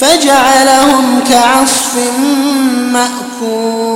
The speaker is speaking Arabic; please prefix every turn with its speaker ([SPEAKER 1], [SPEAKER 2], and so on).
[SPEAKER 1] فجعلهم كعصف مأكول.